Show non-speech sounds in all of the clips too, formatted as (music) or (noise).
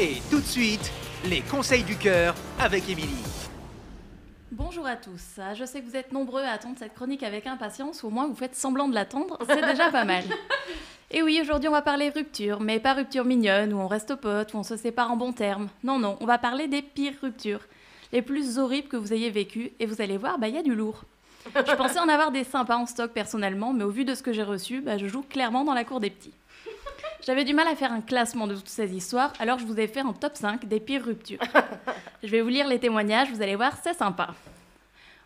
Et tout de suite, les conseils du cœur avec Émilie. Bonjour à tous. Ah, Je sais que vous êtes nombreux à attendre cette chronique avec impatience, ou au moins vous faites semblant de l'attendre, c'est déjà pas mal. (laughs) Et oui, aujourd'hui on va parler rupture, mais pas rupture mignonne, où on reste potes, où on se sépare en bons termes. Non, non, on va parler des pires ruptures, les plus horribles que vous ayez vécues, et vous allez voir, bah il y a du lourd. Je pensais en avoir des sympas en stock personnellement, mais au vu de ce que j'ai reçu, bah, je joue clairement dans la cour des petits. J'avais du mal à faire un classement de toutes ces histoires, alors je vous ai fait un top 5 des pires ruptures. (laughs) Je vais vous lire les témoignages, vous allez voir, c'est sympa.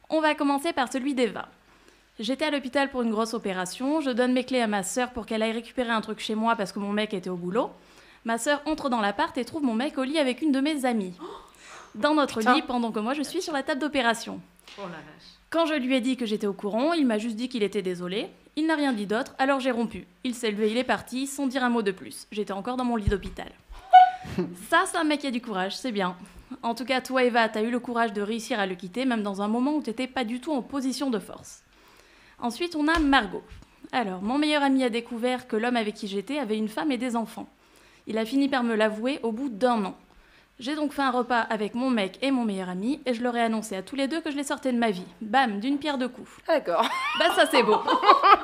On va commencer par celui d'Eva. J'étais à l'hôpital pour une grosse opération, je donne mes clés à ma sœur pour qu'elle aille récupérer un truc chez moi parce que mon mec était au boulot. Ma sœur entre dans l'appart et trouve mon mec au lit avec une de mes amies. Dans notre Putain. lit pendant que moi je suis sur la table d'opération. Oh la vache. Quand je lui ai dit que j'étais au courant, il m'a juste dit qu'il était désolé. Il n'a rien dit d'autre, alors j'ai rompu. Il s'est levé, il est parti, sans dire un mot de plus. J'étais encore dans mon lit d'hôpital. (laughs) Ça, c'est un mec qui a du courage, c'est bien. En tout cas, toi, Eva, t'as eu le courage de réussir à le quitter, même dans un moment où t'étais pas du tout en position de force. Ensuite, on a Margot. Alors, mon meilleur ami a découvert que l'homme avec qui j'étais avait une femme et des enfants. Il a fini par me l'avouer au bout d'un an. J'ai donc fait un repas avec mon mec et mon meilleur ami et je leur ai annoncé à tous les deux que je les sortais de ma vie. Bam, d'une pierre deux coups. D'accord. (laughs) Bah ça c'est beau.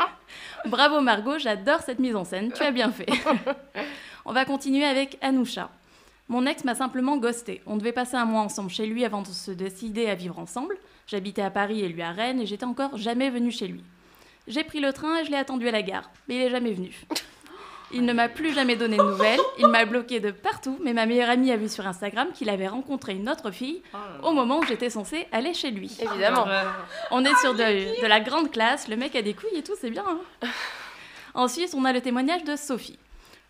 (laughs) Bravo Margot, j'adore cette mise en scène, tu as bien fait. (laughs) On va continuer avec Anoucha. Mon ex m'a simplement ghosté. On devait passer un mois ensemble chez lui avant de se décider à vivre ensemble. J'habitais à Paris et lui à Rennes et j'étais encore jamais venue chez lui. J'ai pris le train et je l'ai attendu à la gare, mais il est jamais venu. Il ne m'a plus jamais donné de nouvelles, il m'a bloqué de partout, mais ma meilleure amie a vu sur Instagram qu'il avait rencontré une autre fille au moment où j'étais censée aller chez lui. Évidemment. On est sur de, de la grande classe, le mec a des couilles et tout, c'est bien. hein. (laughs) Ensuite, on a le témoignage de Sophie.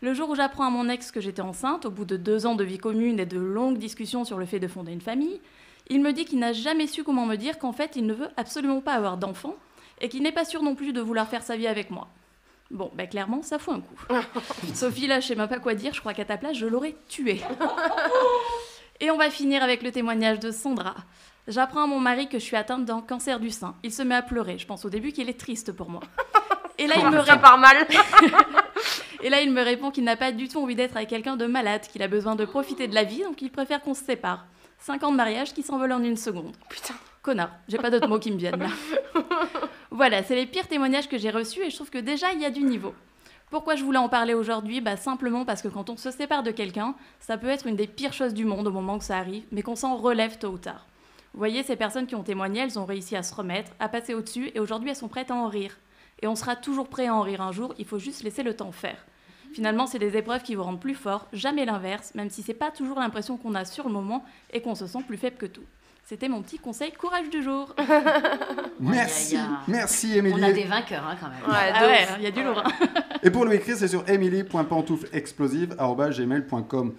Le jour où j'apprends à mon ex que j'étais enceinte, au bout de deux ans de vie commune et de longues discussions sur le fait de fonder une famille, il me dit qu'il n'a jamais su comment me dire qu'en fait il ne veut absolument pas avoir d'enfant et qu'il n'est pas sûr non plus de vouloir faire sa vie avec moi. Bon, bah clairement, ça fout un coup. (laughs) Sophie, là, je sais même pas quoi dire, je crois qu'à ta place, je l'aurais tuée. Et on va finir avec le témoignage de Sandra. J'apprends à mon mari que je suis atteinte d'un cancer du sein. Il se met à pleurer. Je pense au début qu'il est triste pour moi. Et là, il me, Ça ré- part mal. (laughs) et là, il me répond qu'il n'a pas du tout envie d'être avec quelqu'un de malade, qu'il a besoin de profiter de la vie, donc il préfère qu'on se sépare. Cinq ans de mariage qui s'envolent en une seconde. Putain. Connard, j'ai pas d'autres mots qui me viennent là. (laughs) voilà, c'est les pires témoignages que j'ai reçus et je trouve que déjà il y a du niveau. Pourquoi je voulais en parler aujourd'hui? Bah, Simplement parce que quand on se sépare de quelqu'un, ça peut être une des pires choses du monde au moment que ça arrive, mais qu'on s'en relève tôt ou tard. Vous voyez, ces personnes qui ont témoigné, elles ont réussi à se remettre, à passer au-dessus, et aujourd'hui elles sont prêtes à en rire. Et on sera toujours prêt à en rire un jour, il faut juste laisser le temps faire. Finalement, c'est des épreuves qui vous rendent plus fort, jamais l'inverse, même si c'est pas toujours l'impression qu'on a sur le moment et qu'on se sent plus faible que tout. C'était mon petit conseil courage du jour. (laughs) Merci, merci On a Émilie. des vainqueurs hein, quand même. Ouais, Ah ouais, il y a du lourd. hein. Et pour lui écrire, c'est sur emily.pantouflexplosive.gmail.com.